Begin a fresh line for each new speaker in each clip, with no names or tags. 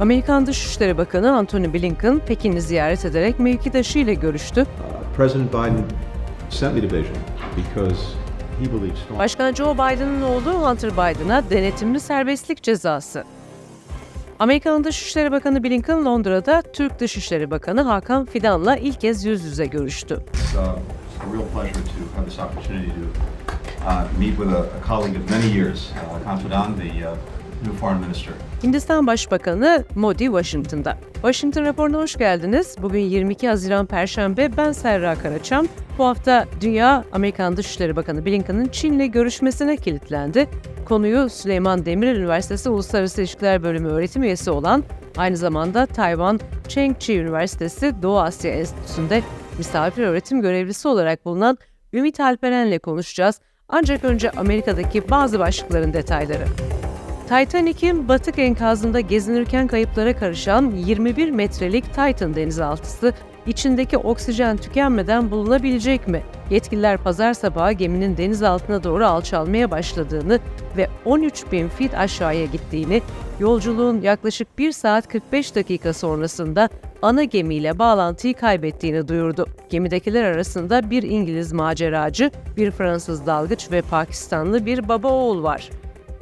Amerikan Dışişleri Bakanı Antony Blinken Pekin'i ziyaret ederek mevkidaşı ile görüştü.
Uh, President Biden sent me to Beijing because he believes strongly.
Başkan Joe Biden'ın oğlu Hunter Biden'a denetimli serbestlik cezası. Amerikan Dışişleri Bakanı Blinken Londra'da Türk Dışişleri Bakanı Hakan Fidan'la ilk kez yüz yüze görüştü.
It's uh,
Hindistan Başbakanı Modi Washington'da. Washington raporuna hoş geldiniz. Bugün 22 Haziran Perşembe. Ben Serra Karaçam. Bu hafta dünya Amerikan Dışişleri Bakanı Blinken'ın Çin'le görüşmesine kilitlendi. Konuyu Süleyman Demirel Üniversitesi Uluslararası İlişkiler Bölümü öğretim üyesi olan aynı zamanda Tayvan Chengchi Üniversitesi Doğu Asya Enstitüsü'nde misafir öğretim görevlisi olarak bulunan Ümit Alperen'le konuşacağız. Ancak önce Amerika'daki bazı başlıkların detayları. Titanic'in batık enkazında gezinirken kayıplara karışan 21 metrelik Titan denizaltısı içindeki oksijen tükenmeden bulunabilecek mi? Yetkililer pazar sabahı geminin deniz altına doğru alçalmaya başladığını ve 13 bin fit aşağıya gittiğini, yolculuğun yaklaşık 1 saat 45 dakika sonrasında ana gemiyle bağlantıyı kaybettiğini duyurdu. Gemidekiler arasında bir İngiliz maceracı, bir Fransız dalgıç ve Pakistanlı bir baba oğul var.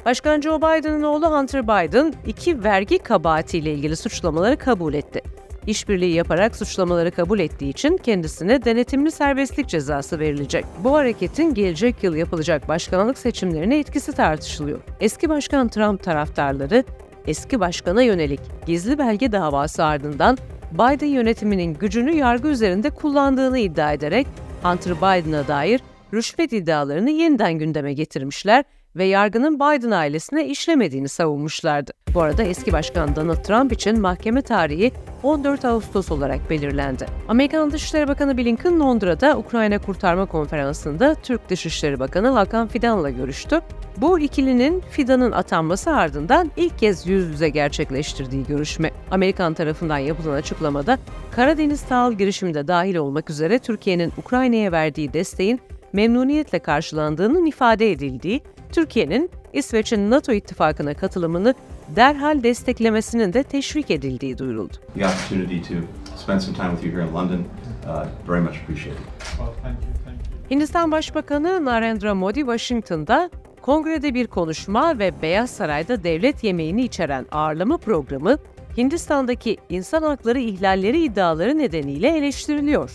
Başkan Joe Biden'ın oğlu Hunter Biden iki vergi kabahatiyle ilgili suçlamaları kabul etti. İşbirliği yaparak suçlamaları kabul ettiği için kendisine denetimli serbestlik cezası verilecek. Bu hareketin gelecek yıl yapılacak başkanlık seçimlerine etkisi tartışılıyor. Eski Başkan Trump taraftarları eski başkana yönelik gizli belge davası ardından Biden yönetiminin gücünü yargı üzerinde kullandığını iddia ederek Hunter Biden'a dair rüşvet iddialarını yeniden gündeme getirmişler ve yargının Biden ailesine işlemediğini savunmuşlardı. Bu arada eski başkan Donald Trump için mahkeme tarihi 14 Ağustos olarak belirlendi. Amerikan Dışişleri Bakanı Blinken Londra'da Ukrayna Kurtarma Konferansı'nda Türk Dışişleri Bakanı Hakan Fidan'la görüştü. Bu ikilinin Fidan'ın atanması ardından ilk kez yüz yüze gerçekleştirdiği görüşme. Amerikan tarafından yapılan açıklamada Karadeniz Tahıl girişiminde dahil olmak üzere Türkiye'nin Ukrayna'ya verdiği desteğin memnuniyetle karşılandığının ifade edildiği, Türkiye'nin İsveç'in NATO ittifakına katılımını derhal desteklemesinin de teşvik edildiği duyuruldu.
The opportunity to spend some time with you here in London, uh, very much appreciated.
Hindistan Başbakanı Narendra Modi Washington'da kongrede bir konuşma ve Beyaz Saray'da devlet yemeğini içeren ağırlama programı Hindistan'daki insan hakları ihlalleri iddiaları nedeniyle eleştiriliyor.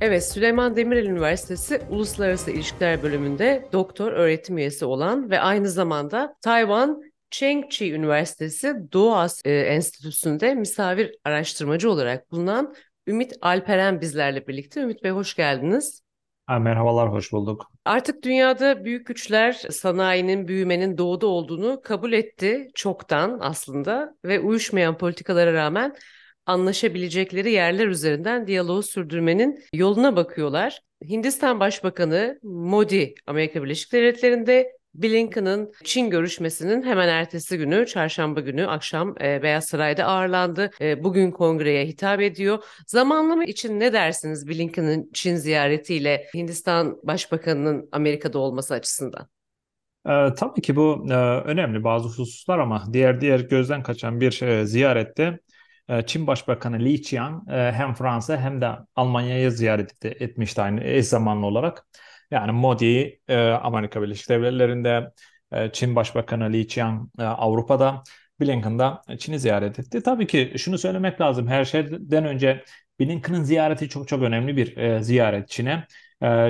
Evet, Süleyman Demirel Üniversitesi Uluslararası İlişkiler Bölümünde doktor öğretim üyesi olan ve aynı zamanda Tayvan Chengchi Üniversitesi Doğu Asya e, Enstitüsü'nde misafir araştırmacı olarak bulunan Ümit Alperen bizlerle birlikte. Ümit Bey hoş geldiniz.
Ha, merhabalar, hoş bulduk.
Artık dünyada büyük güçler sanayinin, büyümenin doğuda olduğunu kabul etti çoktan aslında ve uyuşmayan politikalara rağmen anlaşabilecekleri yerler üzerinden diyaloğu sürdürmenin yoluna bakıyorlar. Hindistan Başbakanı Modi Amerika Birleşik Devletleri'nde Blinken'ın Çin görüşmesinin hemen ertesi günü, çarşamba günü akşam e, Beyaz Saray'da ağırlandı. E, bugün kongreye hitap ediyor. Zamanlama için ne dersiniz Blinken'ın Çin ziyaretiyle Hindistan Başbakanı'nın Amerika'da olması açısından?
Ee, tabii ki bu e, önemli bazı hususlar ama diğer diğer gözden kaçan bir e, ziyarette e, Çin Başbakanı Li Qiang e, hem Fransa hem de Almanya'yı ziyaret etmişti aynı eş zamanlı olarak. Yani Modi e, Amerika Birleşik Devletleri'nde, Çin Başbakanı Li Qiang Avrupa'da, Blinken da Çin'i ziyaret etti. Tabii ki şunu söylemek lazım. Her şeyden önce Blinken'ın ziyareti çok çok önemli bir ziyaret Çin'e.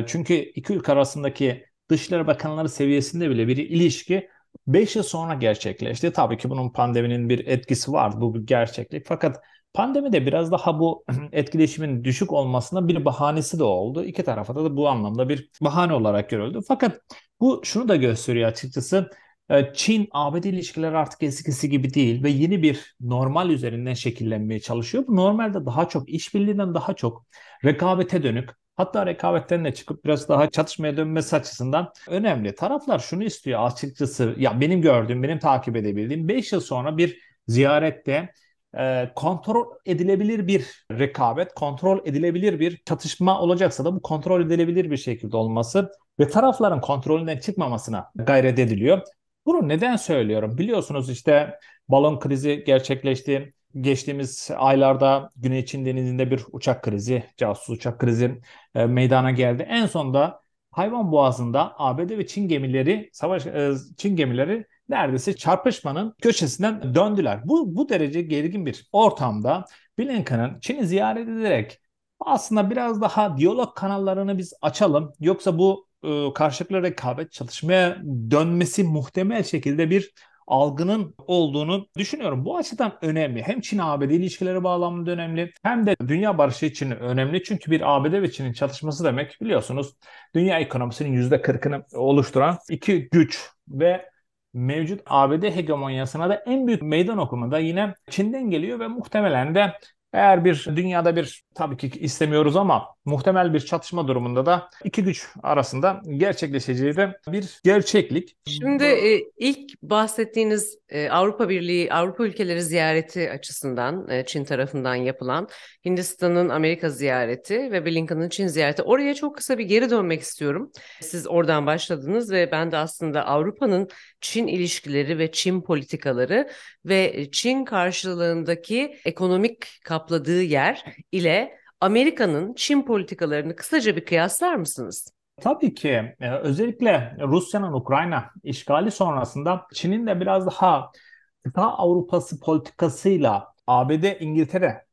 Çünkü iki ülke arasındaki Dışişleri Bakanları seviyesinde bile bir ilişki 5 yıl sonra gerçekleşti. Tabii ki bunun pandeminin bir etkisi vardı. Bu bir gerçeklik. Fakat pandemi de biraz daha bu etkileşimin düşük olmasına bir bahanesi de oldu. İki tarafa da bu anlamda bir bahane olarak görüldü. Fakat bu şunu da gösteriyor açıkçası. E, Çin-ABD ilişkileri artık eskisi gibi değil ve yeni bir normal üzerinden şekillenmeye çalışıyor. Bu normalde daha çok işbirliğinden daha çok rekabete dönük, Hatta rekabetten de çıkıp biraz daha çatışmaya dönmesi açısından önemli. Taraflar şunu istiyor açıkçası ya benim gördüğüm, benim takip edebildiğim 5 yıl sonra bir ziyarette e, kontrol edilebilir bir rekabet, kontrol edilebilir bir çatışma olacaksa da bu kontrol edilebilir bir şekilde olması ve tarafların kontrolünden çıkmamasına gayret ediliyor. Bunu neden söylüyorum? Biliyorsunuz işte balon krizi gerçekleşti. Geçtiğimiz aylarda Güney Çin Denizi'nde bir uçak krizi, casus uçak krizi e, meydana geldi. En sonda Hayvan Boğazı'nda ABD ve Çin gemileri, savaş e, Çin gemileri neredeyse çarpışmanın köşesinden döndüler. Bu bu derece gergin bir ortamda Blinken'ın Çin'i ziyaret ederek aslında biraz daha diyalog kanallarını biz açalım. Yoksa bu e, karşılıklı rekabet çalışmaya dönmesi muhtemel şekilde bir algının olduğunu düşünüyorum. Bu açıdan önemli. Hem Çin-ABD ilişkileri bağlamında önemli hem de dünya barışı için önemli. Çünkü bir ABD ve Çin'in çatışması demek biliyorsunuz dünya ekonomisinin %40'ını oluşturan iki güç ve mevcut ABD hegemonyasına da en büyük meydan okumada yine Çin'den geliyor ve muhtemelen de eğer bir dünyada bir tabii ki istemiyoruz ama muhtemel bir çatışma durumunda da iki güç arasında gerçekleşeceği de bir gerçeklik.
Şimdi e, ilk bahsettiğiniz e, Avrupa Birliği, Avrupa ülkeleri ziyareti açısından e, Çin tarafından yapılan Hindistan'ın Amerika ziyareti ve Blinken'ın Çin ziyareti. Oraya çok kısa bir geri dönmek istiyorum. Siz oradan başladınız ve ben de aslında Avrupa'nın Çin ilişkileri ve Çin politikaları ve Çin karşılığındaki ekonomik kapladığı yer ile Amerika'nın Çin politikalarını kısaca bir kıyaslar mısınız?
Tabii ki e, özellikle Rusya'nın Ukrayna işgali sonrasında Çin'in de biraz daha kıta Avrupası politikasıyla ABD, İngiltere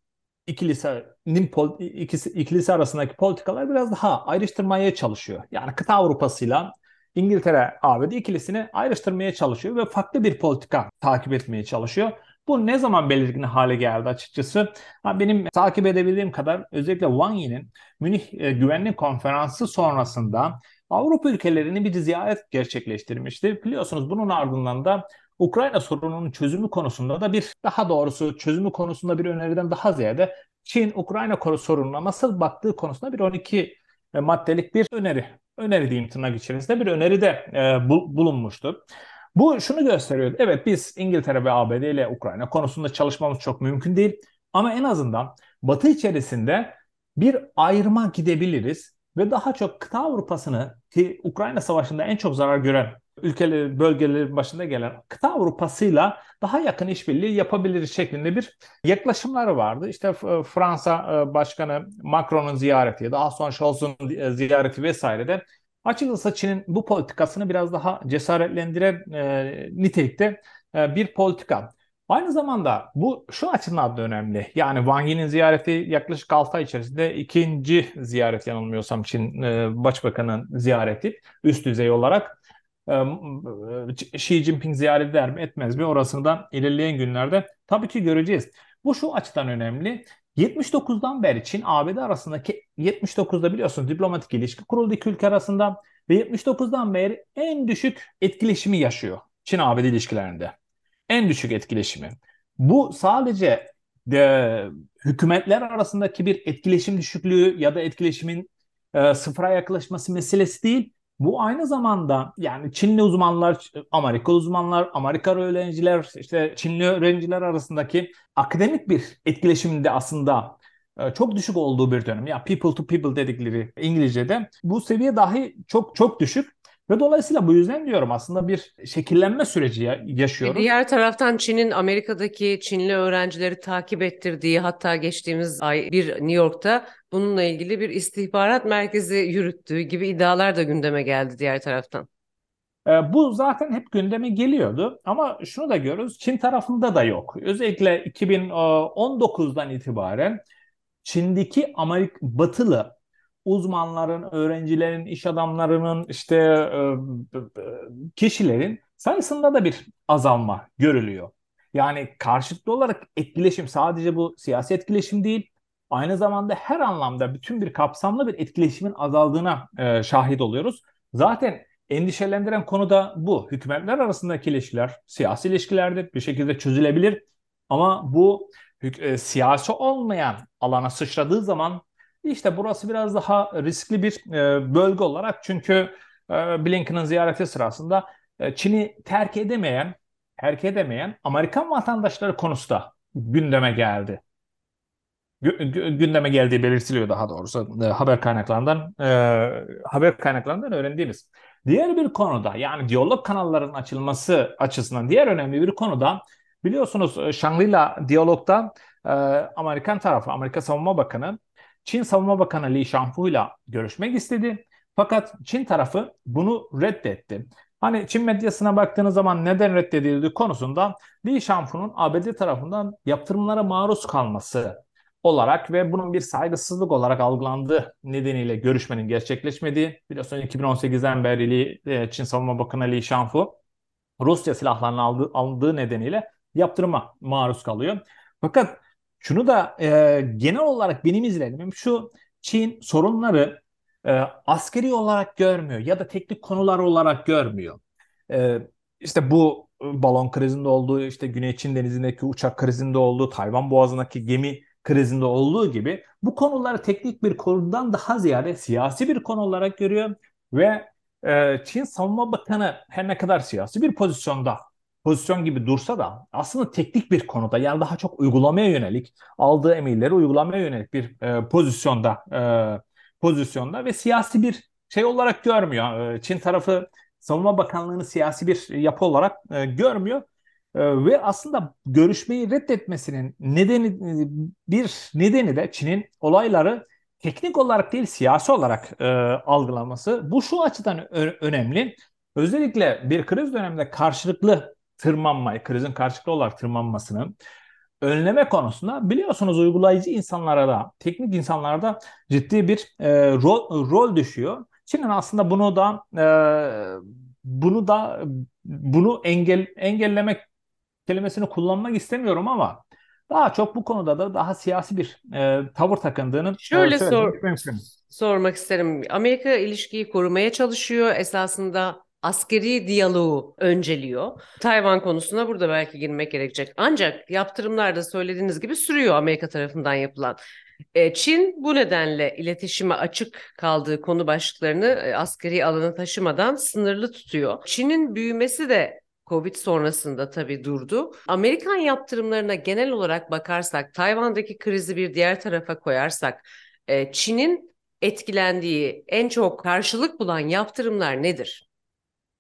ikilisinin ikisi, ikilisi arasındaki politikalar biraz daha ayrıştırmaya çalışıyor. Yani kıta Avrupa'sıyla İngiltere, ABD ikilisini ayrıştırmaya çalışıyor ve farklı bir politika takip etmeye çalışıyor. Bu ne zaman belirgin hale geldi açıkçası? Benim takip edebildiğim kadar özellikle Wang Yi'nin Münih e, Güvenlik Konferansı sonrasında Avrupa ülkelerini bir ziyaret gerçekleştirmişti. Biliyorsunuz bunun ardından da Ukrayna sorununun çözümü konusunda da bir daha doğrusu çözümü konusunda bir öneriden daha ziyade Çin Ukrayna sorununa nasıl baktığı konusunda bir 12 e, maddelik bir öneri öneri diyeyim tırnak içerisinde bir öneri de e, bulunmuştu. Bu şunu gösteriyor. Evet biz İngiltere ve ABD ile Ukrayna konusunda çalışmamız çok mümkün değil. Ama en azından Batı içerisinde bir ayrıma gidebiliriz ve daha çok kıta Avrupa'sını ki Ukrayna Savaşı'nda en çok zarar gören ülkeler, bölgelerin başında gelen kıta Avrupa'sıyla daha yakın işbirliği yapabiliriz şeklinde bir yaklaşımları vardı. İşte Fransa e, Başkanı Macron'un ziyareti, daha sonra Scholz'un e, ziyareti vesaire de Açıkçası Çin'in bu politikasını biraz daha cesaretlendiren e, nitelikte e, bir politika. Aynı zamanda bu şu açıdan da önemli. Yani Wang Yi'nin ziyareti yaklaşık 6 ay içerisinde ikinci ziyaret yanılmıyorsam Çin e, Başbakanı'nın ziyareti üst düzey olarak. E, Xi Jinping ziyaret eder mi etmez mi orasını da ilerleyen günlerde tabii ki göreceğiz. Bu şu açıdan önemli. 79'dan beri Çin ABD arasındaki 79'da biliyorsunuz diplomatik ilişki kuruldu iki ülke arasında ve 79'dan beri en düşük etkileşimi yaşıyor Çin ABD ilişkilerinde. En düşük etkileşimi. Bu sadece de, hükümetler arasındaki bir etkileşim düşüklüğü ya da etkileşimin e, sıfıra yaklaşması meselesi değil. Bu aynı zamanda yani Çinli uzmanlar, Amerika uzmanlar, Amerika öğrenciler, işte Çinli öğrenciler arasındaki akademik bir etkileşiminde aslında e, çok düşük olduğu bir dönem. Ya people to people dedikleri İngilizce'de bu seviye dahi çok çok düşük. Ve dolayısıyla bu yüzden diyorum aslında bir şekillenme süreci yaşıyoruz.
Diğer taraftan Çin'in Amerika'daki Çinli öğrencileri takip ettirdiği hatta geçtiğimiz ay bir New York'ta bununla ilgili bir istihbarat merkezi yürüttüğü gibi iddialar da gündeme geldi diğer taraftan.
E, bu zaten hep gündeme geliyordu ama şunu da görüyoruz Çin tarafında da yok. Özellikle 2019'dan itibaren Çin'deki Amerika batılı uzmanların, öğrencilerin, iş adamlarının, işte e, kişilerin sayısında da bir azalma görülüyor. Yani karşılıklı olarak etkileşim sadece bu siyasi etkileşim değil, aynı zamanda her anlamda bütün bir kapsamlı bir etkileşimin azaldığına e, şahit oluyoruz. Zaten endişelendiren konu da bu. Hükümetler arasındaki ilişkiler siyasi ilişkilerdir, bir şekilde çözülebilir. Ama bu e, siyasi olmayan alana sıçradığı zaman işte burası biraz daha riskli bir e, bölge olarak çünkü e, Blinken'ın ziyareti sırasında e, Çin'i terk edemeyen, terk edemeyen Amerikan vatandaşları konusu da gündeme geldi. gündeme geldiği belirtiliyor daha doğrusu e, haber kaynaklarından haber kaynaklarından öğrendiğimiz. Diğer bir konuda yani diyalog kanallarının açılması açısından diğer önemli bir konuda biliyorsunuz Shangri-La diyalogda Amerikan tarafı, Amerika Savunma Bakanı Çin Savunma Bakanı Li Shangfu ile görüşmek istedi. Fakat Çin tarafı bunu reddetti. Hani Çin medyasına baktığınız zaman neden reddedildiği konusunda Li Shangfu'nun ABD tarafından yaptırımlara maruz kalması olarak ve bunun bir saygısızlık olarak algılandığı nedeniyle görüşmenin gerçekleşmediği biliyorsunuz 2018'den beri e, Çin Savunma Bakanı Li Shangfu Rusya silahlarını aldığı, aldığı nedeniyle yaptırıma maruz kalıyor. Fakat şunu da e, genel olarak benim izlenimim şu Çin sorunları e, askeri olarak görmüyor ya da teknik konular olarak görmüyor. E, işte bu balon krizinde olduğu, işte Güney Çin denizindeki uçak krizinde olduğu, Tayvan boğazındaki gemi krizinde olduğu gibi bu konuları teknik bir konudan daha ziyade siyasi bir konu olarak görüyor ve e, Çin Savunma Bakanı her ne kadar siyasi bir pozisyonda pozisyon gibi dursa da aslında teknik bir konuda yani daha çok uygulamaya yönelik aldığı emirleri uygulamaya yönelik bir e, pozisyonda e, pozisyonda ve siyasi bir şey olarak görmüyor. E, Çin tarafı Savunma Bakanlığı'nı siyasi bir yapı olarak e, görmüyor. E, ve aslında görüşmeyi reddetmesinin nedeni bir nedeni de Çin'in olayları teknik olarak değil siyasi olarak e, algılaması. Bu şu açıdan önemli. Özellikle bir kriz döneminde karşılıklı tırmanmayı, krizin karşılıklı olarak tırmanmasını önleme konusunda biliyorsunuz uygulayıcı insanlara da, teknik insanlara da ciddi bir e, rol, rol düşüyor. Çin'in aslında bunu da e, bunu da bunu engel engellemek kelimesini kullanmak istemiyorum ama daha çok bu konuda da daha siyasi bir e, tavır takındığını
e, Şöyle e, sor, sormak isterim. Amerika ilişkiyi korumaya çalışıyor. Esasında askeri diyaloğu önceliyor. Tayvan konusuna burada belki girmek gerekecek. Ancak yaptırımlar da söylediğiniz gibi sürüyor Amerika tarafından yapılan. E, Çin bu nedenle iletişime açık kaldığı konu başlıklarını e, askeri alana taşımadan sınırlı tutuyor. Çin'in büyümesi de Covid sonrasında tabii durdu. Amerikan yaptırımlarına genel olarak bakarsak, Tayvan'daki krizi bir diğer tarafa koyarsak, e, Çin'in etkilendiği, en çok karşılık bulan yaptırımlar nedir?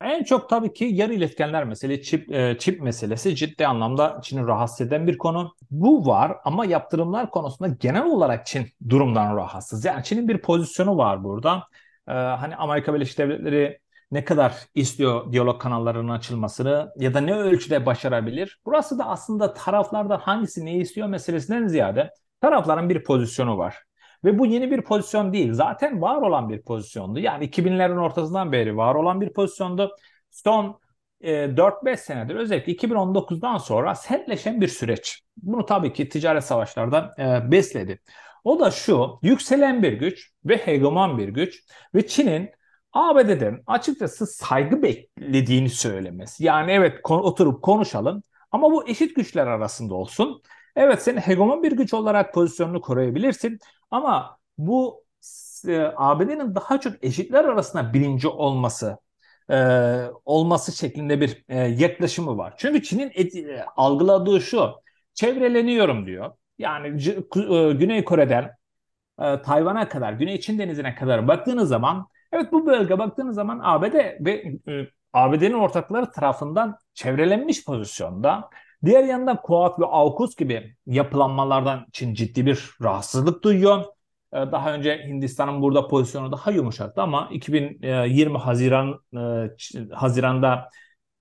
En çok tabii ki yarı iletkenler meselesi, çip, e, çip meselesi ciddi anlamda Çin'i rahatsız eden bir konu. Bu var ama yaptırımlar konusunda genel olarak Çin durumdan rahatsız. Yani Çin'in bir pozisyonu var burada. Ee, hani Amerika Birleşik Devletleri ne kadar istiyor diyalog kanallarının açılmasını ya da ne ölçüde başarabilir? Burası da aslında taraflardan hangisi ne istiyor meselesinden ziyade tarafların bir pozisyonu var. Ve bu yeni bir pozisyon değil. Zaten var olan bir pozisyondu. Yani 2000'lerin ortasından beri var olan bir pozisyondu. Son e, 4-5 senedir özellikle 2019'dan sonra sertleşen bir süreç. Bunu tabii ki ticaret savaşlardan e, besledi. O da şu, yükselen bir güç ve hegemon bir güç ve Çin'in ABD'den açıkçası saygı beklediğini söylemesi. Yani evet oturup konuşalım ama bu eşit güçler arasında olsun. Evet sen hegemon bir güç olarak pozisyonunu koruyabilirsin ama bu e, ABD'nin daha çok eşitler arasında birinci olması e, olması şeklinde bir e, yaklaşımı var. Çünkü Çin'in et, e, algıladığı şu, çevreleniyorum diyor. Yani e, Güney Kore'den e, Tayvan'a kadar, Güney Çin Denizi'ne kadar baktığınız zaman, evet bu bölge baktığınız zaman ABD ve e, ABD'nin ortakları tarafından çevrelenmiş pozisyonda. Diğer yandan Kuat ve AUKUS gibi yapılanmalardan Çin ciddi bir rahatsızlık duyuyor. Ee, daha önce Hindistan'ın burada pozisyonu daha yumuşaktı ama 2020 Haziran e, Haziran'da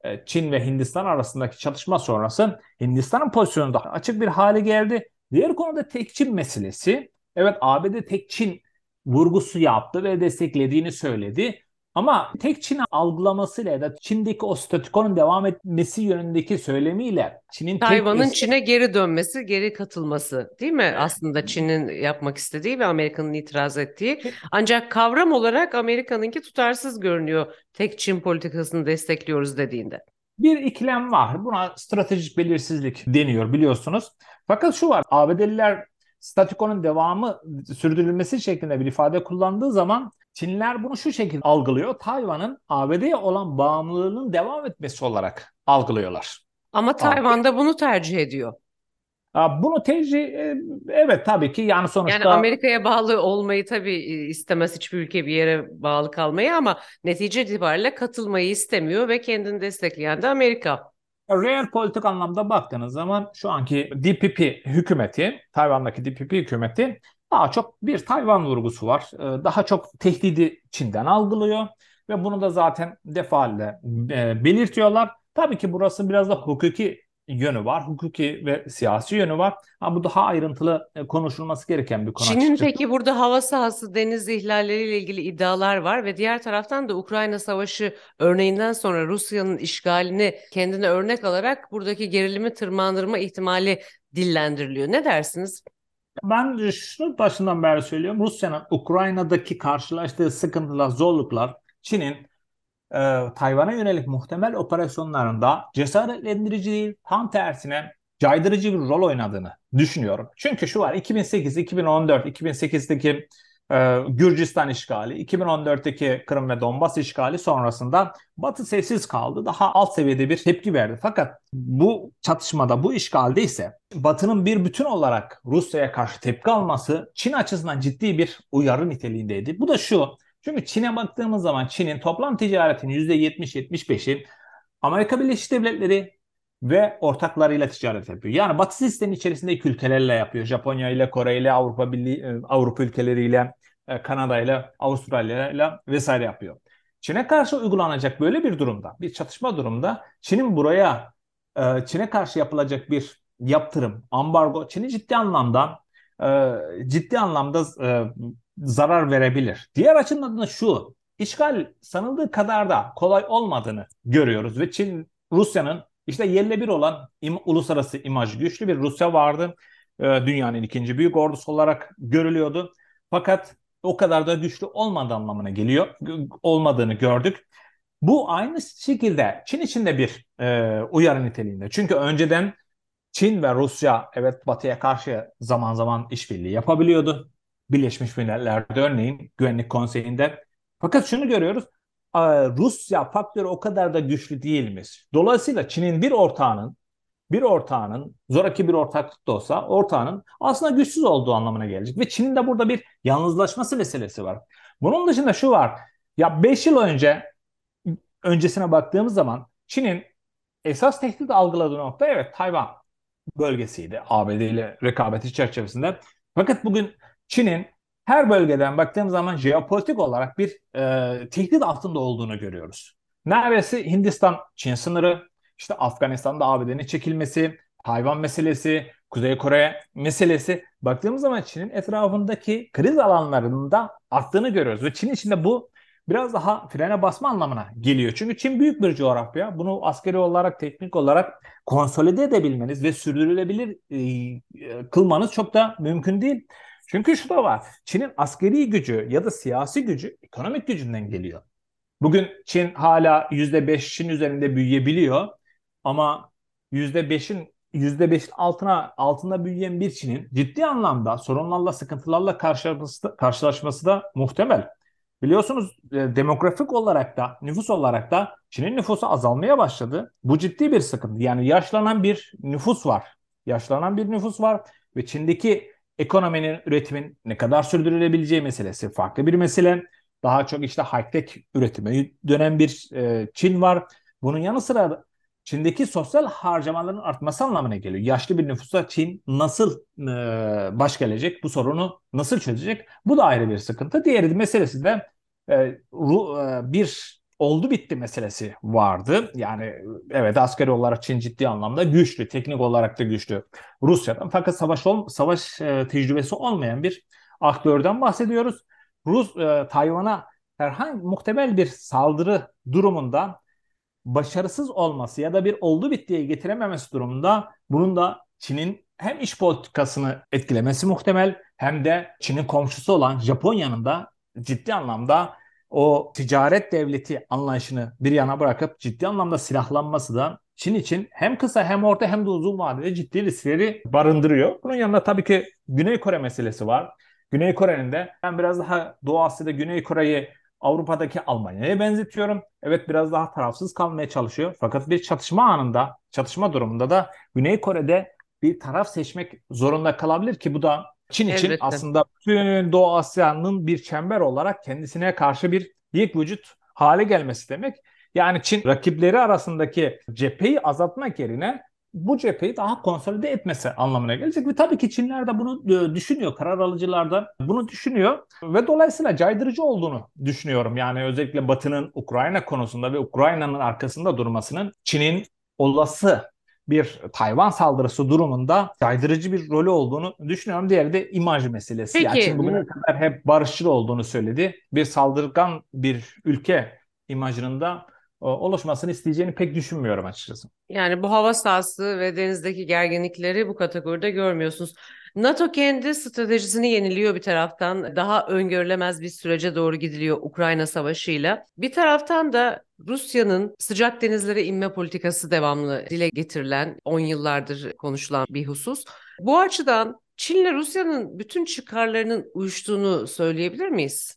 e, Çin ve Hindistan arasındaki çatışma sonrası Hindistan'ın pozisyonu daha açık bir hale geldi. Diğer konuda tek Çin meselesi. Evet ABD tek Çin vurgusu yaptı ve desteklediğini söyledi. Ama tek Çin algılamasıyla ya da Çin'deki o statükonun devam etmesi yönündeki söylemiyle Çin'in
Tayvan'ın Çin'e geri dönmesi, geri katılması değil mi? Aslında Çin'in yapmak istediği ve Amerika'nın itiraz ettiği. Ancak kavram olarak Amerika'nınki tutarsız görünüyor. Tek Çin politikasını destekliyoruz dediğinde.
Bir ikilem var. Buna stratejik belirsizlik deniyor biliyorsunuz. Fakat şu var. ABD'liler statükonun devamı sürdürülmesi şeklinde bir ifade kullandığı zaman Çinliler bunu şu şekilde algılıyor. Tayvan'ın ABD'ye olan bağımlılığının devam etmesi olarak algılıyorlar.
Ama Tayvan da bunu tercih ediyor.
Bunu tercih e, evet tabii ki yani sonuçta
Yani Amerika'ya bağlı olmayı tabii e, istemez hiçbir ülke bir yere bağlı kalmayı ama netice itibariyle katılmayı istemiyor ve kendini destekleyen de Amerika.
Real politik anlamda baktığınız zaman şu anki DPP hükümeti, Tayvan'daki DPP hükümeti daha çok bir Tayvan vurgusu var. Ee, daha çok tehdidi Çin'den algılıyor ve bunu da zaten defaatle e, belirtiyorlar. Tabii ki burası biraz da hukuki yönü var. Hukuki ve siyasi yönü var. Ama bu daha ayrıntılı e, konuşulması gereken bir konu.
Çin'in açıkçası. peki burada hava sahası deniz ihlalleriyle ilgili iddialar var ve diğer taraftan da Ukrayna Savaşı örneğinden sonra Rusya'nın işgalini kendine örnek alarak buradaki gerilimi tırmandırma ihtimali dillendiriliyor. Ne dersiniz?
Ben şunu başından beri söylüyorum. Rusya'nın Ukrayna'daki karşılaştığı sıkıntılar, zorluklar Çin'in e, Tayvan'a yönelik muhtemel operasyonlarında cesaretlendirici değil, tam tersine caydırıcı bir rol oynadığını düşünüyorum. Çünkü şu var 2008, 2014, 2008'deki e, Gürcistan işgali, 2014'teki Kırım ve Donbas işgali sonrasında Batı sessiz kaldı. Daha alt seviyede bir tepki verdi. Fakat bu çatışmada, bu işgalde ise Batı'nın bir bütün olarak Rusya'ya karşı tepki alması Çin açısından ciddi bir uyarı niteliğindeydi. Bu da şu, çünkü Çin'e baktığımız zaman Çin'in toplam ticaretinin %70-75'i Amerika Birleşik Devletleri ve ortaklarıyla ticaret yapıyor. Yani Batı sistemi içerisindeki ülkelerle yapıyor. Japonya ile, Kore ile, Avrupa Birliği, e, Avrupa ülkeleriyle, e, Kanada ile, Avustralya ile vesaire yapıyor. Çin'e karşı uygulanacak böyle bir durumda, bir çatışma durumda Çin'in buraya e, Çin'e karşı yapılacak bir yaptırım, ambargo Çin'i ciddi anlamda ciddi anlamda zarar verebilir. Diğer açıdan da şu, işgal sanıldığı kadar da kolay olmadığını görüyoruz ve Çin, Rusya'nın işte yerle bir olan im, uluslararası imaj güçlü bir Rusya vardı. E, dünyanın ikinci büyük ordusu olarak görülüyordu. Fakat o kadar da güçlü olmadığı anlamına geliyor. Olmadığını gördük. Bu aynı şekilde Çin için de bir e, uyarı niteliğinde. Çünkü önceden Çin ve Rusya evet Batı'ya karşı zaman zaman işbirliği yapabiliyordu. Birleşmiş Milletler'de örneğin Güvenlik Konseyi'nde. Fakat şunu görüyoruz. Rusya faktörü o kadar da güçlü değilmiş. Dolayısıyla Çin'in bir ortağının bir ortağının zoraki bir ortaklık da olsa ortağının aslında güçsüz olduğu anlamına gelecek. Ve Çin'in de burada bir yalnızlaşması meselesi var. Bunun dışında şu var. Ya 5 yıl önce öncesine baktığımız zaman Çin'in esas tehdit algıladığı nokta evet Tayvan bölgesiydi. ABD ile rekabeti çerçevesinde. Fakat bugün Çin'in her bölgeden baktığım zaman jeopolitik olarak bir e, tehdit altında olduğunu görüyoruz. Neredeyse Hindistan-Çin sınırı, işte Afganistan'da ABD'nin çekilmesi, Tayvan meselesi, Kuzey Kore meselesi baktığımız zaman Çin'in etrafındaki kriz alanlarında arttığını görüyoruz. Ve Çin içinde bu biraz daha frene basma anlamına geliyor. Çünkü Çin büyük bir coğrafya. Bunu askeri olarak, teknik olarak konsolide edebilmeniz ve sürdürülebilir e, kılmanız çok da mümkün değil. Çünkü şu da var. Çin'in askeri gücü ya da siyasi gücü ekonomik gücünden geliyor. Bugün Çin hala %5'in üzerinde büyüyebiliyor ama %5'in %5'in altına altında büyüyen bir Çin'in ciddi anlamda sorunlarla, sıkıntılarla karşılaşması, karşılaşması da muhtemel. Biliyorsunuz e, demografik olarak da nüfus olarak da Çin'in nüfusu azalmaya başladı. Bu ciddi bir sıkıntı. Yani yaşlanan bir nüfus var. Yaşlanan bir nüfus var ve Çin'deki ekonominin, üretimin ne kadar sürdürülebileceği meselesi farklı bir mesele. Daha çok işte high-tech üretime dönen bir e, Çin var. Bunun yanı sıra Çin'deki sosyal harcamaların artması anlamına geliyor. Yaşlı bir nüfusa Çin nasıl e, baş gelecek? Bu sorunu nasıl çözecek? Bu da ayrı bir sıkıntı. Diğeri meselesi de e, ru, e, bir oldu bitti meselesi vardı. Yani evet askeri olarak Çin ciddi anlamda güçlü, teknik olarak da güçlü Rusya'dan. Fakat savaş ol, savaş e, tecrübesi olmayan bir aktörden bahsediyoruz. Rus e, Tayvan'a herhangi muhtemel bir saldırı durumunda başarısız olması ya da bir oldu bittiye getirememesi durumunda bunun da Çin'in hem iş politikasını etkilemesi muhtemel hem de Çin'in komşusu olan Japonya'nın da ciddi anlamda o ticaret devleti anlayışını bir yana bırakıp ciddi anlamda silahlanması da Çin için hem kısa hem orta hem de uzun vadede ciddi riskleri barındırıyor. Bunun yanında tabii ki Güney Kore meselesi var. Güney Kore'nin de ben biraz daha Doğu Asya'da Güney Kore'yi Avrupa'daki Almanya'ya benzetiyorum. Evet biraz daha tarafsız kalmaya çalışıyor. Fakat bir çatışma anında, çatışma durumunda da Güney Kore'de bir taraf seçmek zorunda kalabilir ki bu da Çin için
Elbette.
aslında bütün Doğu Asya'nın bir çember olarak kendisine karşı bir yek vücut hale gelmesi demek. Yani Çin rakipleri arasındaki cepheyi azaltmak yerine bu cepheyi daha konsolide etmesi anlamına gelecek. Ve tabii ki Çinler de bunu e, düşünüyor. Karar alıcılar da bunu düşünüyor. Ve dolayısıyla caydırıcı olduğunu düşünüyorum. Yani özellikle Batı'nın Ukrayna konusunda ve Ukrayna'nın arkasında durmasının Çin'in olası bir Tayvan saldırısı durumunda caydırıcı bir rolü olduğunu düşünüyorum. Diğeri de imaj meselesi.
Peki.
Yani Çin bugüne kadar hep barışçıl olduğunu söyledi. Bir saldırgan bir ülke imajının da e, oluşmasını isteyeceğini pek düşünmüyorum açıkçası.
Yani bu hava sahası ve denizdeki gerginlikleri bu kategoride görmüyorsunuz. NATO kendi stratejisini yeniliyor bir taraftan. Daha öngörülemez bir sürece doğru gidiliyor Ukrayna Savaşı'yla. Bir taraftan da Rusya'nın sıcak denizlere inme politikası devamlı dile getirilen, 10 yıllardır konuşulan bir husus. Bu açıdan Çin'le Rusya'nın bütün çıkarlarının uyuştuğunu söyleyebilir miyiz?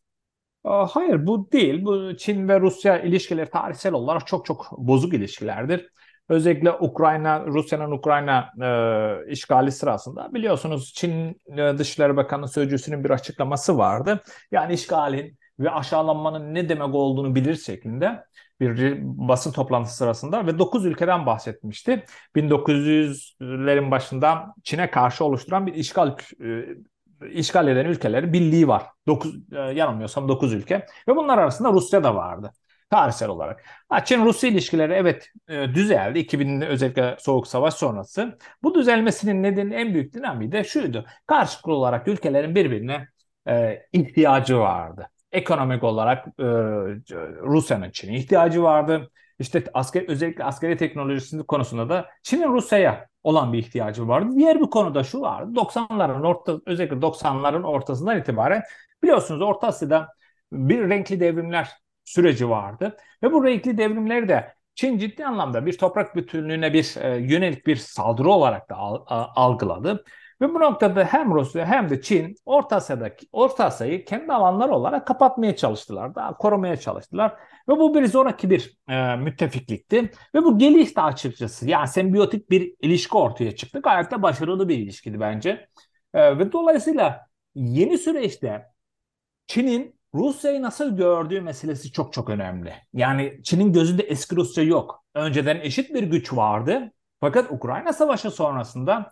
Hayır bu değil. Bu Çin ve Rusya ilişkileri tarihsel olarak çok çok bozuk ilişkilerdir. Özellikle Ukrayna, Rusya'nın Ukrayna e, işgali sırasında biliyorsunuz Çin e, Dışişleri Bakanı Sözcüsü'nün bir açıklaması vardı. Yani işgalin ve aşağılanmanın ne demek olduğunu bilir şeklinde bir basın toplantısı sırasında ve 9 ülkeden bahsetmişti. 1900'lerin başında Çin'e karşı oluşturan bir işgal e, işgal eden ülkeleri birliği var. 9 yanılmıyorsam 9 ülke ve bunlar arasında Rusya da vardı tarihsel olarak. Çin-Rusya ilişkileri evet e, düzeldi 2000'de özellikle Soğuk Savaş sonrası. Bu düzelmesinin nedeni en büyük dinamiği de şuydu. Karşılıklı olarak ülkelerin birbirine e, ihtiyacı vardı. Ekonomik olarak e, Rusya'nın Çin'e ihtiyacı vardı. İşte asker, özellikle askeri teknolojisi konusunda da Çin'in Rusya'ya olan bir ihtiyacı vardı. Diğer bir konuda şu vardı. 90'ların orta özellikle 90'ların ortasından itibaren biliyorsunuz Orta Asya'da bir renkli devrimler süreci vardı ve bu renkli devrimleri de Çin ciddi anlamda bir toprak bütünlüğüne bir e, yönelik bir saldırı olarak da al, a, algıladı. Ve bu noktada hem Rusya hem de Çin Orta Asya'daki Orta Asya'yı kendi alanları olarak kapatmaya çalıştılar. Daha korumaya çalıştılar. Ve bu bir zoraki bir e, müttefiklikti. Ve bu gelişti açıkçası. Yani sembiyotik bir ilişki ortaya çıktı. Gayet de başarılı bir ilişkiydi bence. E, ve dolayısıyla yeni süreçte Çin'in Rusya'yı nasıl gördüğü meselesi çok çok önemli. Yani Çin'in gözünde eski Rusya yok. Önceden eşit bir güç vardı. Fakat Ukrayna Savaşı sonrasında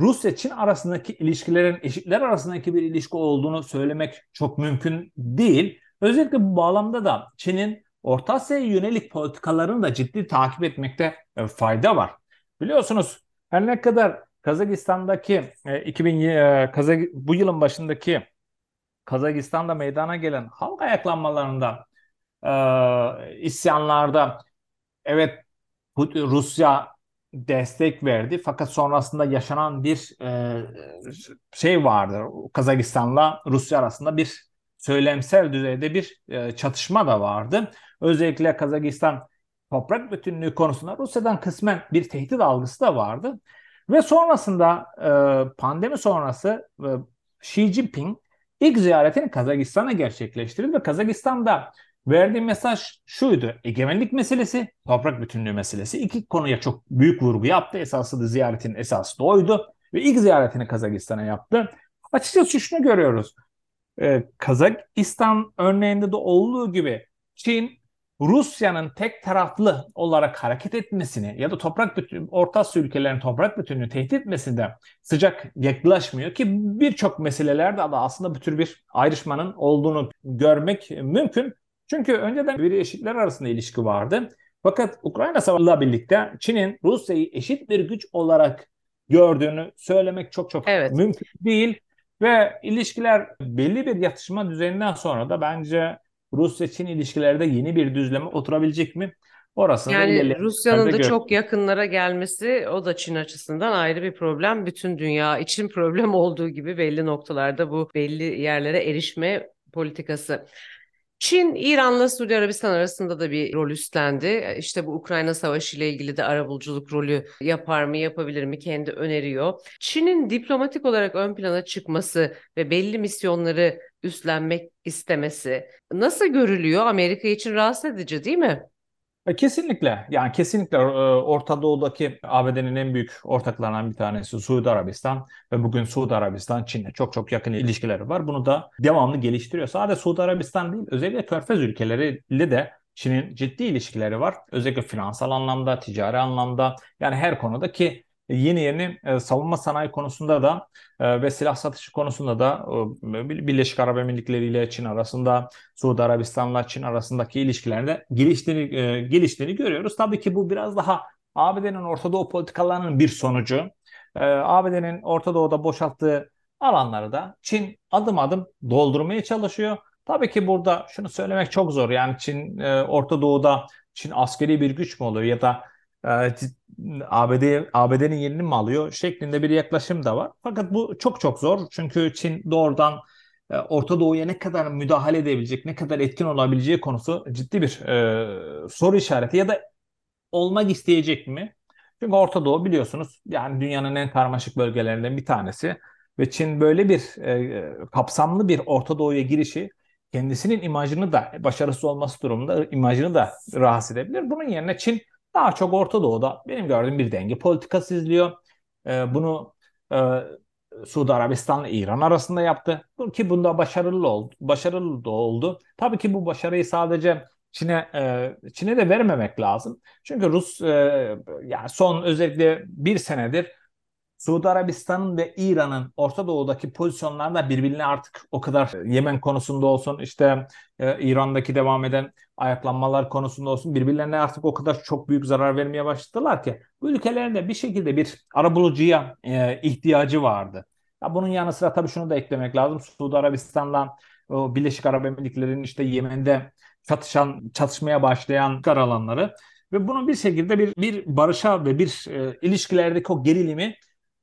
Rusya-Çin arasındaki ilişkilerin eşitler arasındaki bir ilişki olduğunu söylemek çok mümkün değil. Özellikle bu bağlamda da Çin'in Orta Asya'ya yönelik politikalarını da ciddi takip etmekte e, fayda var. Biliyorsunuz her ne kadar Kazakistan'daki 2000 e, Kazak bu yılın başındaki Kazakistan'da meydana gelen halk ayaklanmalarında e, isyanlarda evet Rusya destek verdi fakat sonrasında yaşanan bir e, şey vardı. Kazakistan'la Rusya arasında bir söylemsel düzeyde bir e, çatışma da vardı. Özellikle Kazakistan toprak bütünlüğü konusunda Rusya'dan kısmen bir tehdit algısı da vardı. Ve sonrasında e, pandemi sonrası e, Xi Jinping ilk ziyaretini Kazakistan'a gerçekleştirdi ve Kazakistan'da verdiği mesaj şuydu. Egemenlik meselesi, toprak bütünlüğü meselesi. İki konuya çok büyük vurgu yaptı. Esası da ziyaretin esası da oydu. Ve ilk ziyaretini Kazakistan'a yaptı. Açıkçası şunu görüyoruz. Ee, Kazakistan örneğinde de olduğu gibi Çin Rusya'nın tek taraflı olarak hareket etmesini ya da toprak bütün Orta Asya ülkelerinin toprak bütünlüğünü tehdit etmesinde sıcak yaklaşmıyor ki birçok meselelerde de aslında bu tür bir ayrışmanın olduğunu görmek mümkün. Çünkü önceden bir eşitler arasında ilişki vardı. Fakat Ukrayna Savaşı'yla birlikte Çin'in Rusya'yı eşit bir güç olarak gördüğünü söylemek çok çok
Evet.
mümkün değil. Ve ilişkiler belli bir yatışma düzeyinden sonra da bence Rusya-Çin ilişkileri de yeni bir düzleme oturabilecek mi? Orasını da
Yani Rusya'nın da çok yakınlara gelmesi o da Çin açısından ayrı bir problem. Bütün dünya için problem olduğu gibi belli noktalarda bu belli yerlere erişme politikası. Çin, İran'la Suudi Arabistan arasında da bir rol üstlendi. İşte bu Ukrayna Savaşı ile ilgili de arabuluculuk rolü yapar mı, yapabilir mi kendi öneriyor. Çin'in diplomatik olarak ön plana çıkması ve belli misyonları üstlenmek istemesi nasıl görülüyor? Amerika için rahatsız edici değil mi?
E, kesinlikle yani kesinlikle e, Orta Doğu'daki ABD'nin en büyük ortaklarından bir tanesi Suudi Arabistan ve bugün Suudi Arabistan Çin'le çok çok yakın ilişkileri var. Bunu da devamlı geliştiriyor. Sadece Suudi Arabistan değil özellikle Körfez ülkeleriyle de Çin'in ciddi ilişkileri var. Özellikle finansal anlamda, ticari anlamda yani her konuda ki yeni yeni e, savunma sanayi konusunda da e, ve silah satışı konusunda da e, Birleşik Arap Emirlikleri ile Çin arasında, Suudi Arabistan'la Çin arasındaki ilişkilerde geliştiğini, e, geliştiğini görüyoruz. Tabii ki bu biraz daha ABD'nin Orta Doğu politikalarının bir sonucu. E, ABD'nin Orta Doğu'da boşalttığı alanları da Çin adım adım doldurmaya çalışıyor. Tabii ki burada şunu söylemek çok zor. Yani Çin e, Orta Doğu'da Çin askeri bir güç mü oluyor ya da e, ABD ABD'nin yerini mi alıyor şeklinde bir yaklaşım da var. Fakat bu çok çok zor. Çünkü Çin doğrudan e, Orta Doğu'ya ne kadar müdahale edebilecek, ne kadar etkin olabileceği konusu ciddi bir e, soru işareti ya da olmak isteyecek mi? Çünkü Orta Doğu biliyorsunuz yani dünyanın en karmaşık bölgelerinden bir tanesi ve Çin böyle bir e, kapsamlı bir Orta Doğu'ya girişi kendisinin imajını da başarısız olması durumunda imajını da rahatsız edebilir. Bunun yerine Çin daha çok Orta Doğu'da benim gördüğüm bir denge politikası izliyor. E, bunu e, Suudi Arabistan ile İran arasında yaptı. Ki bunda başarılı oldu. Başarılı da oldu. Tabii ki bu başarıyı sadece Çin'e e, Çin'e de vermemek lazım. Çünkü Rus e, yani son özellikle bir senedir Suudi Arabistan'ın ve İran'ın Orta Doğu'daki pozisyonlarında birbirine artık o kadar Yemen konusunda olsun işte e, İran'daki devam eden ayaklanmalar konusunda olsun birbirlerine artık o kadar çok büyük zarar vermeye başladılar ki bu ülkelerin de bir şekilde bir arabulucuya e, ihtiyacı vardı. Ya bunun yanı sıra tabii şunu da eklemek lazım. Suudi Arabistan'la o Birleşik Arap Emirlikleri'nin işte Yemen'de çatışan, çatışmaya başlayan kar alanları ve bunun bir şekilde bir bir barışa ve bir e, ilişkilerdeki o gerilimi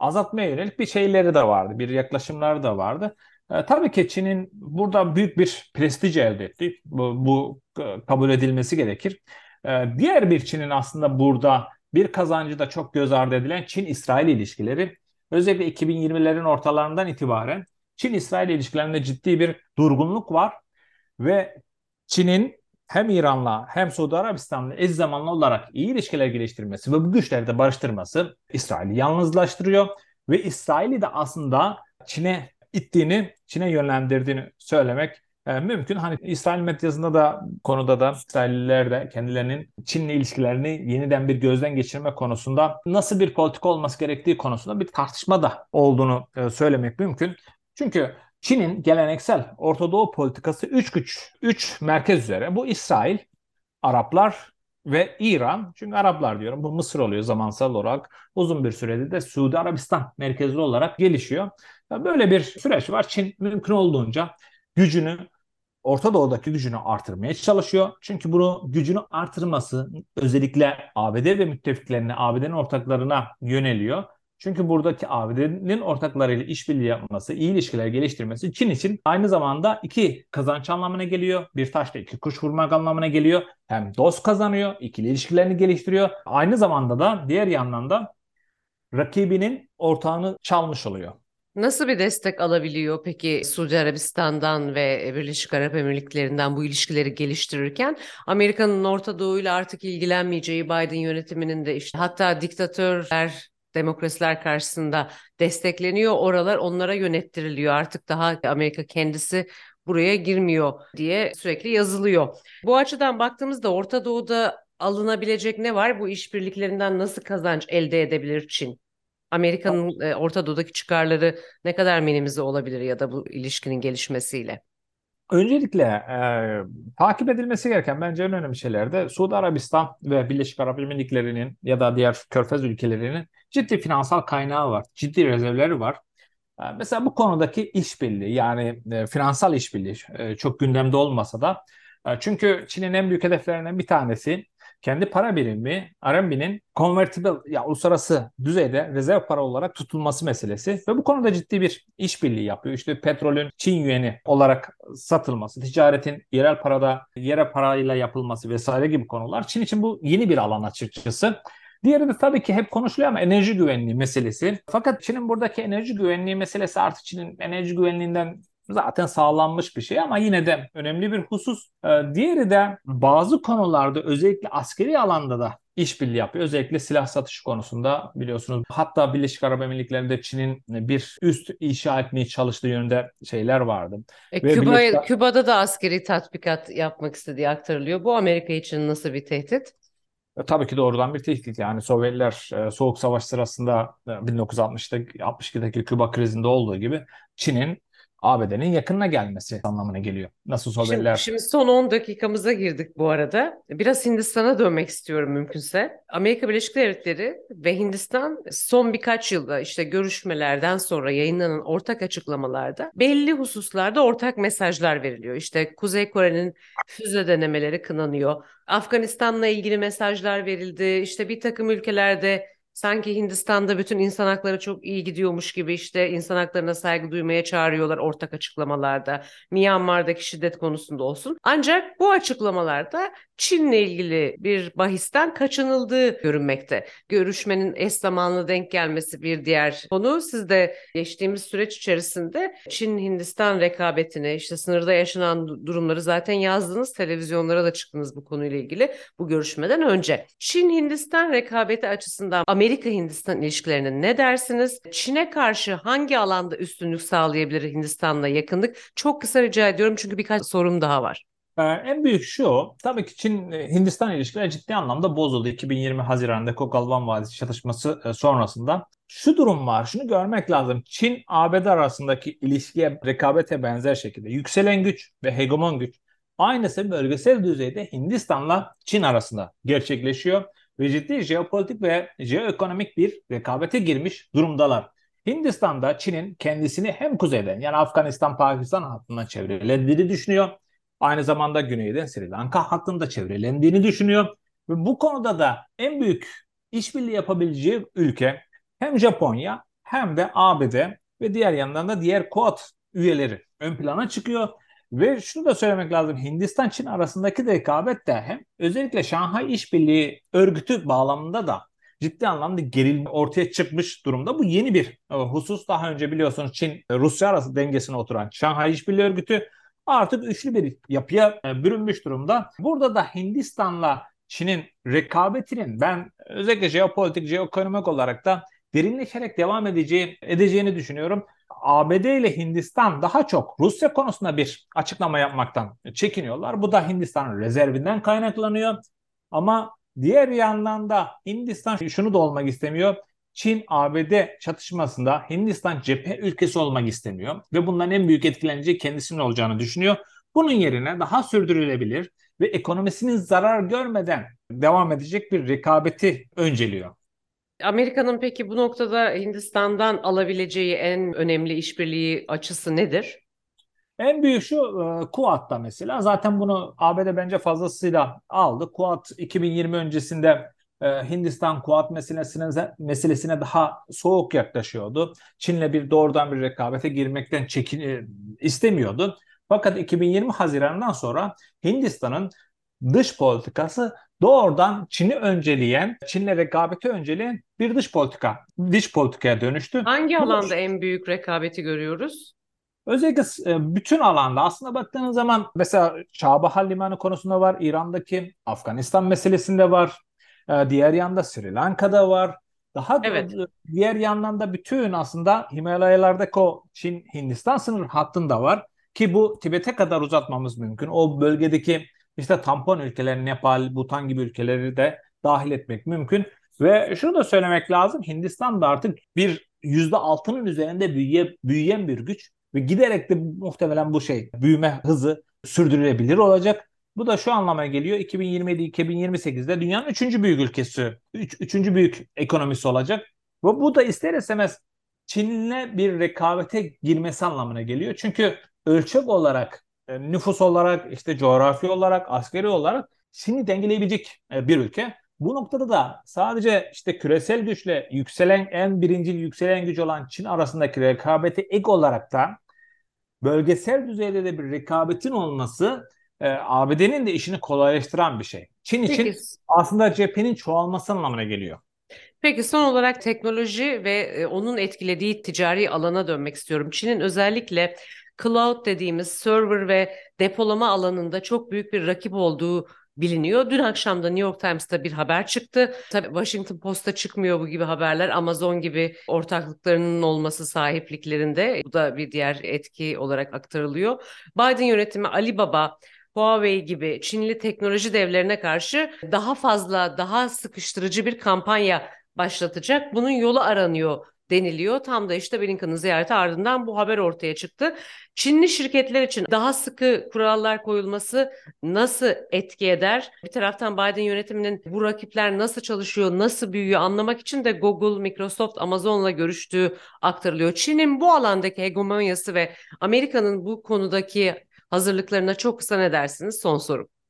azaltmaya yönelik bir şeyleri de vardı, bir yaklaşımları da vardı. E, tabii ki Çin'in burada büyük bir prestij elde etti. Bu, bu e, kabul edilmesi gerekir. E, diğer bir Çin'in aslında burada bir kazancı da çok göz ardı edilen Çin-İsrail ilişkileri. Özellikle 2020'lerin ortalarından itibaren Çin-İsrail ilişkilerinde ciddi bir durgunluk var ve Çin'in hem İran'la hem Suudi Arabistan'la eş zamanlı olarak iyi ilişkiler geliştirmesi ve bu güçleri de barıştırması İsrail'i yalnızlaştırıyor ve İsrail'i de aslında Çin'e ittiğini, Çin'e yönlendirdiğini söylemek e, mümkün. Hani İsrail medyasında da konuda da İsrailliler de kendilerinin Çin'le ilişkilerini yeniden bir gözden geçirme konusunda nasıl bir politika olması gerektiği konusunda bir tartışma da olduğunu e, söylemek mümkün. Çünkü Çin'in geleneksel Orta Doğu politikası 3 güç, 3 merkez üzere. Bu İsrail, Araplar ve İran. Çünkü Araplar diyorum bu Mısır oluyor zamansal olarak. Uzun bir sürede de Suudi Arabistan merkezli olarak gelişiyor. Böyle bir süreç var. Çin mümkün olduğunca gücünü Orta Doğu'daki gücünü artırmaya çalışıyor. Çünkü bunu gücünü artırması özellikle ABD ve müttefiklerine, ABD'nin ortaklarına yöneliyor. Çünkü buradaki ABD'nin ortaklarıyla işbirliği yapması, iyi ilişkiler geliştirmesi Çin için aynı zamanda iki kazanç anlamına geliyor. Bir taşla iki kuş vurmak anlamına geliyor. Hem dost kazanıyor, ikili ilişkilerini geliştiriyor. Aynı zamanda da diğer yandan da rakibinin ortağını çalmış oluyor.
Nasıl bir destek alabiliyor peki Suudi Arabistan'dan ve Birleşik Arap Emirlikleri'nden bu ilişkileri geliştirirken Amerika'nın Orta Doğu ile artık ilgilenmeyeceği Biden yönetiminin de işte hatta diktatörler demokrasiler karşısında destekleniyor. Oralar onlara yönettiriliyor. Artık daha Amerika kendisi buraya girmiyor diye sürekli yazılıyor. Bu açıdan baktığımızda Orta Doğu'da alınabilecek ne var? Bu işbirliklerinden nasıl kazanç elde edebilir Çin? Amerika'nın e, Orta Doğu'daki çıkarları ne kadar minimize olabilir ya da bu ilişkinin gelişmesiyle?
Öncelikle e, takip edilmesi gereken bence en önemli şeyler de Suudi Arabistan ve Birleşik Arap Emirlikleri'nin ya da diğer körfez ülkelerinin ciddi finansal kaynağı var, ciddi rezervleri var. E, mesela bu konudaki işbirliği yani e, finansal işbirliği e, çok gündemde olmasa da e, çünkü Çin'in en büyük hedeflerinden bir tanesi kendi para birimi RMB'nin convertible ya uluslararası düzeyde rezerv para olarak tutulması meselesi ve bu konuda ciddi bir işbirliği yapıyor. İşte petrolün Çin yueni olarak satılması, ticaretin yerel parada yere parayla yapılması vesaire gibi konular Çin için bu yeni bir alan açıkçası. Diğeri de tabii ki hep konuşuluyor ama enerji güvenliği meselesi. Fakat Çin'in buradaki enerji güvenliği meselesi artık Çin'in enerji güvenliğinden zaten sağlanmış bir şey ama yine de önemli bir husus. Ee, diğeri de bazı konularda özellikle askeri alanda da işbirliği yapıyor. Özellikle silah satışı konusunda biliyorsunuz. Hatta Birleşik Arap Emirlikleri'nde Çin'in bir üst inşa etmeye çalıştığı yönünde şeyler vardı.
E,
Ve
Küba,
Birleşik-
Küba'da da askeri tatbikat yapmak istediği aktarılıyor. Bu Amerika için nasıl bir tehdit?
E, Tabii ki doğrudan bir tehdit. Yani Sovyetler e, Soğuk Savaş sırasında e, 1960'ta 62'deki Küba krizinde olduğu gibi Çin'in ABD'nin yakınına gelmesi anlamına geliyor. Nasıl
Şimdi,
Sovyetler
şimdi son 10 dakikamıza girdik bu arada. Biraz Hindistan'a dönmek istiyorum mümkünse. Amerika Birleşik Devletleri ve Hindistan son birkaç yılda işte görüşmelerden sonra yayınlanan ortak açıklamalarda belli hususlarda ortak mesajlar veriliyor. İşte Kuzey Kore'nin füze denemeleri kınanıyor. Afganistan'la ilgili mesajlar verildi. İşte bir takım ülkelerde sanki Hindistan'da bütün insan hakları çok iyi gidiyormuş gibi işte insan haklarına saygı duymaya çağırıyorlar ortak açıklamalarda. Myanmar'daki şiddet konusunda olsun. Ancak bu açıklamalarda Çin'le ilgili bir bahisten kaçınıldığı görünmekte. Görüşmenin eş zamanlı denk gelmesi bir diğer konu. Siz de geçtiğimiz süreç içerisinde Çin-Hindistan rekabetini, işte sınırda yaşanan du- durumları zaten yazdınız. Televizyonlara da çıktınız bu konuyla ilgili bu görüşmeden önce. Çin-Hindistan rekabeti açısından Amerika-Hindistan ilişkilerine ne dersiniz? Çin'e karşı hangi alanda üstünlük sağlayabilir Hindistan'la yakınlık? Çok kısa rica ediyorum çünkü birkaç sorum daha var.
Ee, en büyük şu, tabii ki Çin-Hindistan ilişkileri ciddi anlamda bozuldu. 2020 Haziran'da Kogalvan Vadisi çatışması e, sonrasında. Şu durum var, şunu görmek lazım. Çin-ABD arasındaki ilişkiye, rekabete benzer şekilde yükselen güç ve hegemon güç aynısı bölgesel düzeyde Hindistan'la Çin arasında gerçekleşiyor ve ciddi jeopolitik ve jeoekonomik bir rekabete girmiş durumdalar. Hindistan'da Çin'in kendisini hem kuzeyden yani Afganistan, Pakistan hattından çevrelendiğini düşünüyor. Aynı zamanda güneyden Sri Lanka hattında çevrelendiğini düşünüyor. Ve bu konuda da en büyük işbirliği yapabileceği ülke hem Japonya hem de ABD ve diğer yandan da diğer Quad üyeleri ön plana çıkıyor. Ve şunu da söylemek lazım. Hindistan-Çin arasındaki rekabet de hem özellikle Şanghay İşbirliği Örgütü bağlamında da ciddi anlamda gerilme ortaya çıkmış durumda. Bu yeni bir e, husus. Daha önce biliyorsunuz Çin Rusya arası dengesine oturan Şanghay İşbirliği Örgütü artık üçlü bir yapıya e, bürünmüş durumda. Burada da Hindistan'la Çin'in rekabetinin ben özellikle jeopolitik, jeoekonomik olarak da derinleşerek devam edeceği, edeceğini düşünüyorum. ABD ile Hindistan daha çok Rusya konusunda bir açıklama yapmaktan çekiniyorlar. Bu da Hindistan'ın rezervinden kaynaklanıyor. Ama diğer yandan da Hindistan şunu da olmak istemiyor. Çin-ABD çatışmasında Hindistan cephe ülkesi olmak istemiyor ve bundan en büyük etkileneceği kendisinin olacağını düşünüyor. Bunun yerine daha sürdürülebilir ve ekonomisinin zarar görmeden devam edecek bir rekabeti önceliyor.
Amerika'nın peki bu noktada Hindistan'dan alabileceği en önemli işbirliği açısı nedir?
En büyük şu e, Kuat'ta mesela zaten bunu ABD bence fazlasıyla aldı. Kuat 2020 öncesinde e, Hindistan Kuat meselesine, meselesine daha soğuk yaklaşıyordu. Çin'le bir doğrudan bir rekabete girmekten çekin e, istemiyordu. Fakat 2020 Haziran'dan sonra Hindistan'ın dış politikası doğrudan Çin'i önceleyen, Çin'le rekabeti önceleyen bir dış politika, dış politikaya dönüştü.
Hangi
Bu-
alanda en büyük rekabeti görüyoruz?
Özellikle e, bütün alanda aslında baktığınız zaman mesela Çabahar Limanı konusunda var, İran'daki Afganistan meselesinde var, e, diğer yanda Sri Lanka'da var. Daha da-
Evet.
diğer yandan da bütün aslında Himalayalardaki o Çin-Hindistan sınır hattında var ki bu Tibet'e kadar uzatmamız mümkün. O bölgedeki işte tampon ülkeleri Nepal, Bhutan gibi ülkeleri de dahil etmek mümkün. Ve şunu da söylemek lazım. Hindistan da artık bir %6'nın üzerinde büyüye, büyüyen bir güç ve giderek de muhtemelen bu şey büyüme hızı sürdürülebilir olacak. Bu da şu anlama geliyor. 2027-2028'de dünyanın üçüncü büyük ülkesi, üç, üçüncü büyük ekonomisi olacak. Ve bu da ister istemez Çin'le bir rekabete girmesi anlamına geliyor. Çünkü ölçek olarak, e, nüfus olarak, işte coğrafi olarak, askeri olarak Çin'i dengeleyebilecek e, bir ülke. Bu noktada da sadece işte küresel güçle yükselen en birincil yükselen güç olan Çin arasındaki rekabeti ek olarak da bölgesel düzeyde de bir rekabetin olması e, ABD'nin de işini kolaylaştıran bir şey. Çin için
Peki,
aslında cephenin çoğalması anlamına geliyor.
peki son olarak teknoloji ve e, onun etkilediği ticari alana dönmek istiyorum. Çin'in özellikle cloud dediğimiz server ve depolama alanında çok büyük bir rakip olduğu biliniyor. Dün akşam da New York Times'ta bir haber çıktı. Tabii Washington Post'ta çıkmıyor bu gibi haberler. Amazon gibi ortaklıklarının olması sahipliklerinde bu da bir diğer etki olarak aktarılıyor. Biden yönetimi Alibaba Huawei gibi Çinli teknoloji devlerine karşı daha fazla, daha sıkıştırıcı bir kampanya başlatacak. Bunun yolu aranıyor deniliyor. Tam da işte Blinken'ın ziyareti ardından bu haber ortaya çıktı. Çinli şirketler için daha sıkı kurallar koyulması nasıl etki eder? Bir taraftan Biden yönetiminin bu rakipler nasıl çalışıyor, nasıl büyüyor anlamak için de Google, Microsoft, Amazon'la görüştüğü aktarılıyor. Çin'in bu alandaki hegemonyası ve Amerika'nın bu konudaki hazırlıklarına çok kısa ne dersiniz? Son sorum.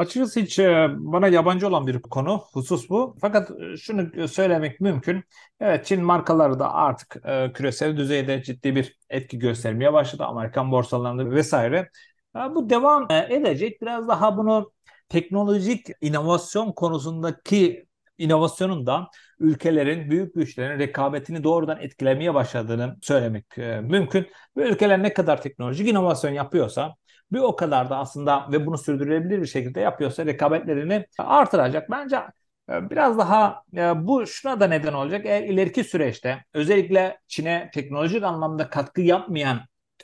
Açıkçası hiç e, bana yabancı olan bir konu, husus bu. Fakat e, şunu söylemek mümkün. Evet Çin markaları da artık e, küresel düzeyde ciddi bir etki göstermeye başladı. Amerikan borsalarında vesaire. Bu devam edecek. Biraz daha bunu teknolojik inovasyon konusundaki inovasyonun da ülkelerin, büyük güçlerin rekabetini doğrudan etkilemeye başladığını söylemek mümkün. Bu ülkeler ne kadar teknolojik inovasyon yapıyorsa bir o kadar da aslında ve bunu sürdürülebilir bir şekilde yapıyorsa rekabetlerini artıracak. Bence e, biraz daha e, bu şuna da neden olacak. Eğer ileriki süreçte özellikle Çin'e teknolojik anlamda katkı yapmayan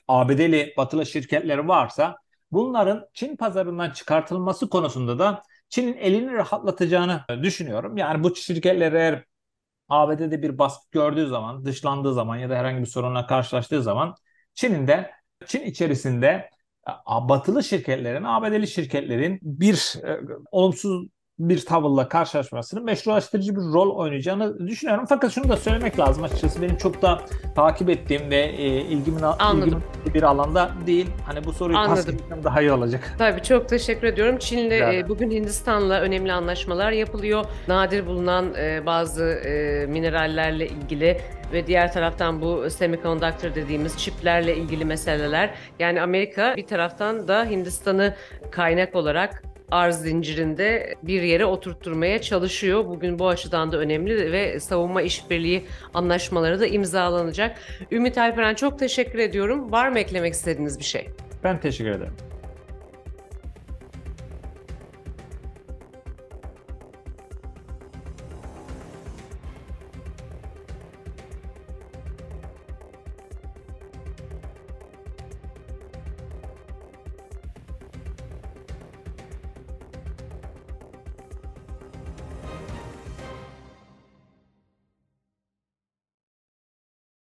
ABD'li batılı şirketleri varsa bunların Çin pazarından çıkartılması konusunda da Çin'in elini rahatlatacağını düşünüyorum. Yani bu şirketler eğer ABD'de bir baskı gördüğü zaman, dışlandığı zaman ya da herhangi bir sorunla karşılaştığı zaman Çin'in de Çin içerisinde batılı şirketlerin, ABD'li şirketlerin bir e, olumsuz bir tavırla karşılaşmasının meşrulaştırıcı bir rol oynayacağını düşünüyorum. Fakat şunu da söylemek lazım açıkçası benim çok da takip ettiğim ve e, ilgimin, ilgimin bir alanda değil. Hani bu soruyu pas daha iyi olacak.
Tabii çok teşekkür ediyorum. Çin'le e, bugün Hindistan'la önemli anlaşmalar yapılıyor. Nadir bulunan e, bazı e, minerallerle ilgili ve diğer taraftan bu semiconductor dediğimiz çiplerle ilgili meseleler. Yani Amerika bir taraftan da Hindistan'ı kaynak olarak arz zincirinde bir yere oturtturmaya çalışıyor. Bugün bu açıdan da önemli ve savunma işbirliği anlaşmaları da imzalanacak. Ümit Alperen çok teşekkür ediyorum. Var mı eklemek istediğiniz bir şey?
Ben teşekkür ederim.